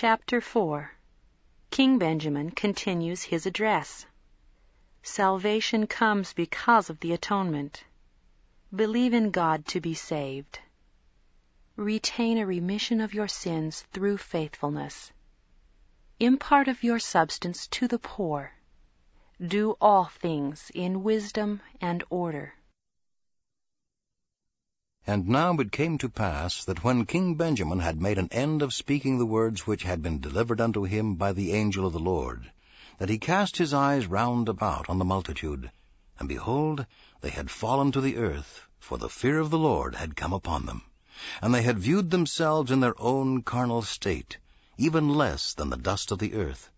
Chapter 4 King Benjamin continues his address. Salvation comes because of the atonement. Believe in God to be saved. Retain a remission of your sins through faithfulness. Impart of your substance to the poor. Do all things in wisdom and order. And now it came to pass that when King Benjamin had made an end of speaking the words which had been delivered unto him by the angel of the Lord, that he cast his eyes round about on the multitude, and behold, they had fallen to the earth, for the fear of the Lord had come upon them, and they had viewed themselves in their own carnal state, even less than the dust of the earth.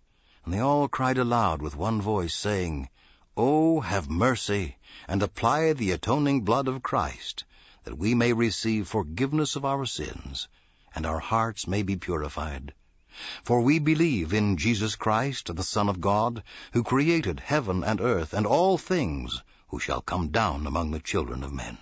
And they all cried aloud with one voice, saying, O have mercy, and apply the atoning blood of Christ, that we may receive forgiveness of our sins, and our hearts may be purified. For we believe in Jesus Christ, the Son of God, who created heaven and earth and all things, who shall come down among the children of men.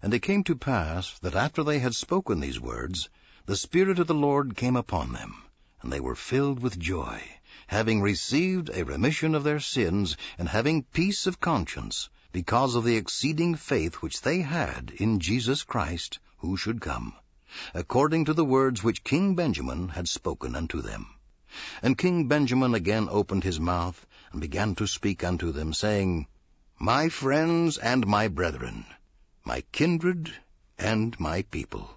And it came to pass that after they had spoken these words, the Spirit of the Lord came upon them, and they were filled with joy, having received a remission of their sins, and having peace of conscience, because of the exceeding faith which they had in Jesus Christ, who should come, according to the words which King Benjamin had spoken unto them. And King Benjamin again opened his mouth, and began to speak unto them, saying, My friends and my brethren, my kindred and my people,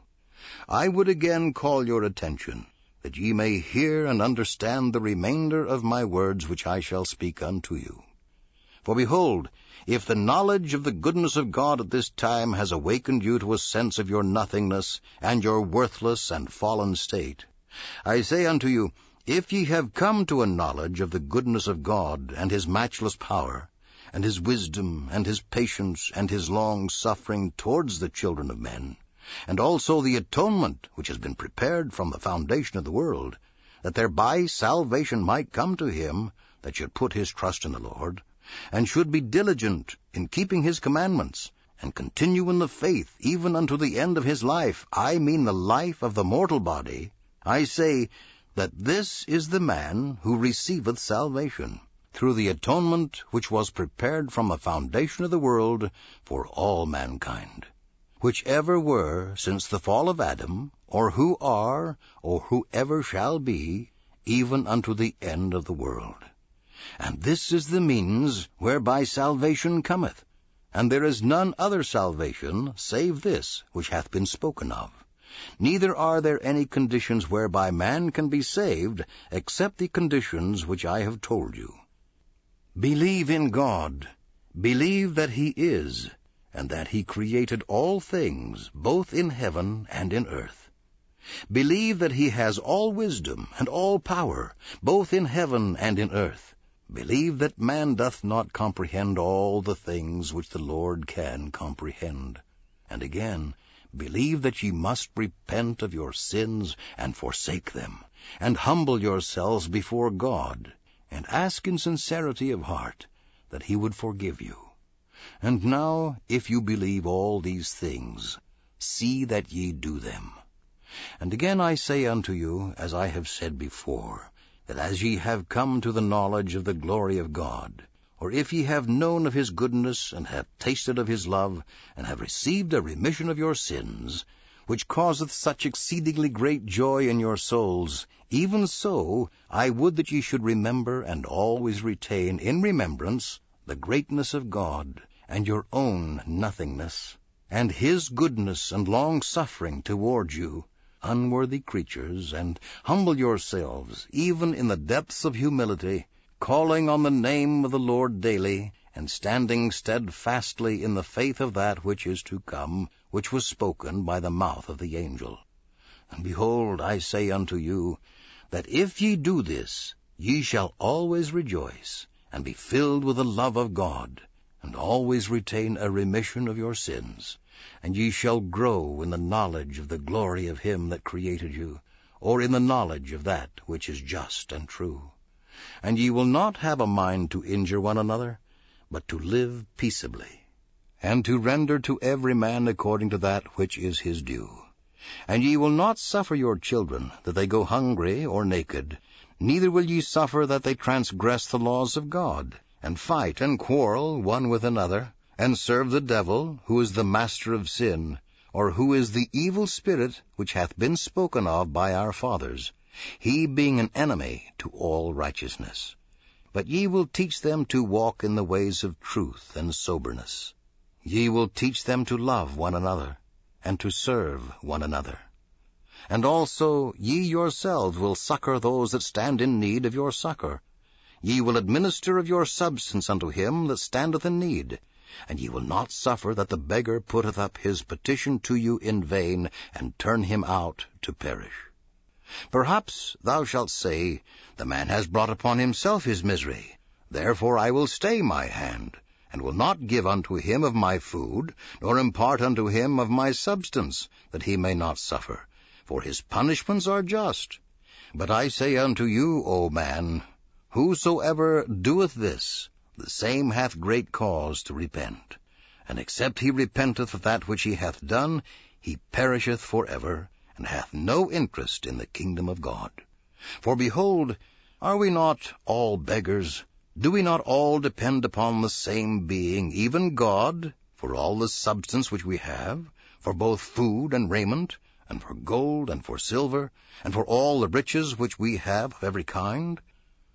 I would again call your attention, that ye may hear and understand the remainder of my words which I shall speak unto you. For behold, if the knowledge of the goodness of God at this time has awakened you to a sense of your nothingness, and your worthless and fallen state, I say unto you, if ye have come to a knowledge of the goodness of God, and his matchless power, and his wisdom, and his patience, and his long suffering towards the children of men, and also the atonement which has been prepared from the foundation of the world, that thereby salvation might come to him that should put his trust in the Lord, and should be diligent in keeping his commandments, and continue in the faith even unto the end of his life, I mean the life of the mortal body, I say that this is the man who receiveth salvation, through the atonement which was prepared from the foundation of the world for all mankind which ever were since the fall of Adam, or who are, or who ever shall be, even unto the end of the world. And this is the means whereby salvation cometh, and there is none other salvation save this which hath been spoken of. Neither are there any conditions whereby man can be saved, except the conditions which I have told you. Believe in God. Believe that he is, and that he created all things, both in heaven and in earth. Believe that he has all wisdom and all power, both in heaven and in earth. Believe that man doth not comprehend all the things which the Lord can comprehend. And again, believe that ye must repent of your sins and forsake them, and humble yourselves before God, and ask in sincerity of heart that he would forgive you and now, if you believe all these things, see that ye do them. And again I say unto you, as I have said before, that as ye have come to the knowledge of the glory of God, or if ye have known of his goodness, and have tasted of his love, and have received a remission of your sins, which causeth such exceedingly great joy in your souls, even so I would that ye should remember and always retain in remembrance the greatness of God, and your own nothingness, and his goodness and long suffering toward you, unworthy creatures, and humble yourselves, even in the depths of humility, calling on the name of the Lord daily, and standing steadfastly in the faith of that which is to come, which was spoken by the mouth of the angel. And behold, I say unto you, that if ye do this, ye shall always rejoice, and be filled with the love of God, and always retain a remission of your sins, and ye shall grow in the knowledge of the glory of him that created you, or in the knowledge of that which is just and true. And ye will not have a mind to injure one another, but to live peaceably, and to render to every man according to that which is his due. And ye will not suffer your children that they go hungry or naked, neither will ye suffer that they transgress the laws of God, and fight and quarrel one with another, and serve the devil, who is the master of sin, or who is the evil spirit which hath been spoken of by our fathers, he being an enemy to all righteousness. But ye will teach them to walk in the ways of truth and soberness. Ye will teach them to love one another, and to serve one another. And also ye yourselves will succor those that stand in need of your succor. Ye will administer of your substance unto him that standeth in need, and ye will not suffer that the beggar putteth up his petition to you in vain, and turn him out to perish. Perhaps thou shalt say, The man has brought upon himself his misery, therefore I will stay my hand and will not give unto him of my food, nor impart unto him of my substance, that he may not suffer. For his punishments are just. But I say unto you, O man, whosoever doeth this, the same hath great cause to repent. And except he repenteth of that which he hath done, he perisheth for ever, and hath no interest in the kingdom of God. For behold, are we not all beggars? Do we not all depend upon the same being, even God, for all the substance which we have, for both food and raiment, and for gold and for silver, and for all the riches which we have of every kind?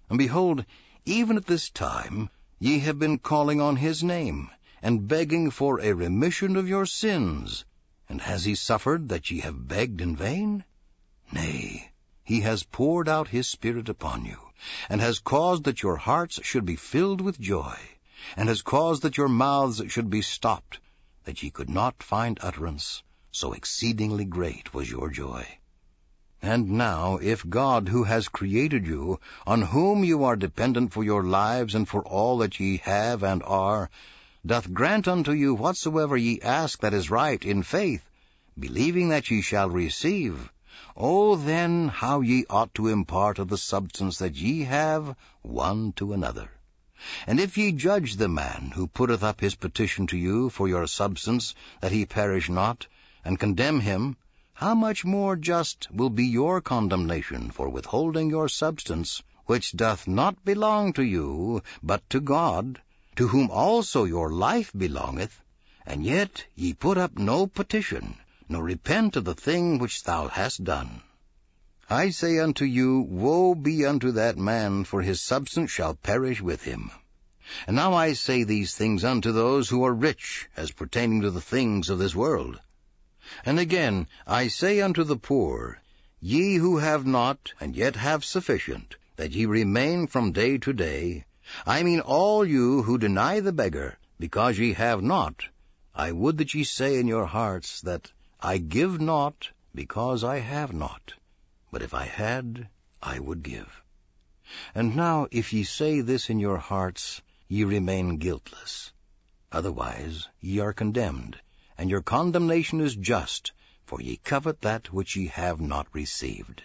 And behold, even at this time ye have been calling on his name, and begging for a remission of your sins. And has he suffered that ye have begged in vain? Nay, he has poured out his Spirit upon you, and has caused that your hearts should be filled with joy, and has caused that your mouths should be stopped, that ye could not find utterance, so exceedingly great was your joy. And now, if God, who has created you, on whom you are dependent for your lives and for all that ye have and are, doth grant unto you whatsoever ye ask that is right in faith, believing that ye shall receive, O then, how ye ought to impart of the substance that ye have one to another. And if ye judge the man who putteth up his petition to you for your substance, that he perish not, and condemn him, how much more just will be your condemnation for withholding your substance, which doth not belong to you, but to God, to whom also your life belongeth, and yet ye put up no petition, nor repent of the thing which thou hast done. I say unto you, Woe be unto that man, for his substance shall perish with him. And now I say these things unto those who are rich, as pertaining to the things of this world. And again, I say unto the poor, Ye who have not, and yet have sufficient, that ye remain from day to day, I mean all you who deny the beggar, because ye have not, I would that ye say in your hearts that I give not because I have not, but if I had, I would give. And now if ye say this in your hearts, ye remain guiltless. Otherwise ye are condemned, and your condemnation is just, for ye covet that which ye have not received.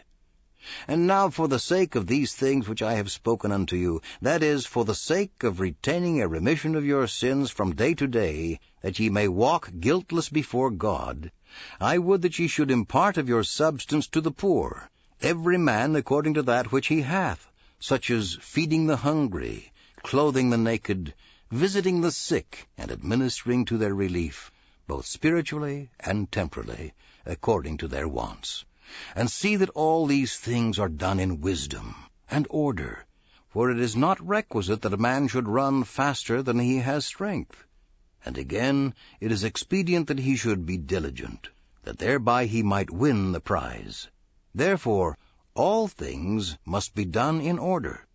And now for the sake of these things which I have spoken unto you, that is, for the sake of retaining a remission of your sins from day to day, that ye may walk guiltless before God, I would that ye should impart of your substance to the poor, every man according to that which he hath, such as feeding the hungry, clothing the naked, visiting the sick, and administering to their relief, both spiritually and temporally, according to their wants and see that all these things are done in wisdom and order. For it is not requisite that a man should run faster than he has strength. And again, it is expedient that he should be diligent, that thereby he might win the prize. Therefore, all things must be done in order.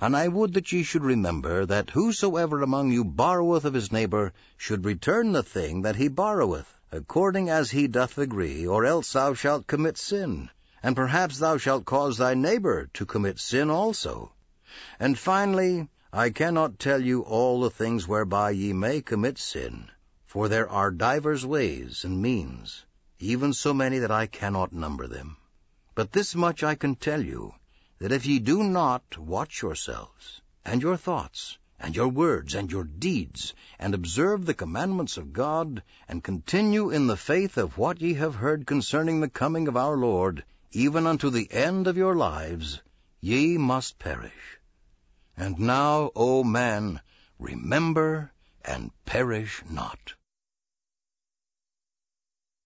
And I would that ye should remember that whosoever among you borroweth of his neighbor should return the thing that he borroweth according as he doth agree, or else thou shalt commit sin, and perhaps thou shalt cause thy neighbor to commit sin also. And finally, I cannot tell you all the things whereby ye may commit sin, for there are divers ways and means, even so many that I cannot number them. But this much I can tell you, that if ye do not watch yourselves and your thoughts, and your words, and your deeds, and observe the commandments of God, and continue in the faith of what ye have heard concerning the coming of our Lord, even unto the end of your lives, ye must perish. And now, O man, remember and perish not.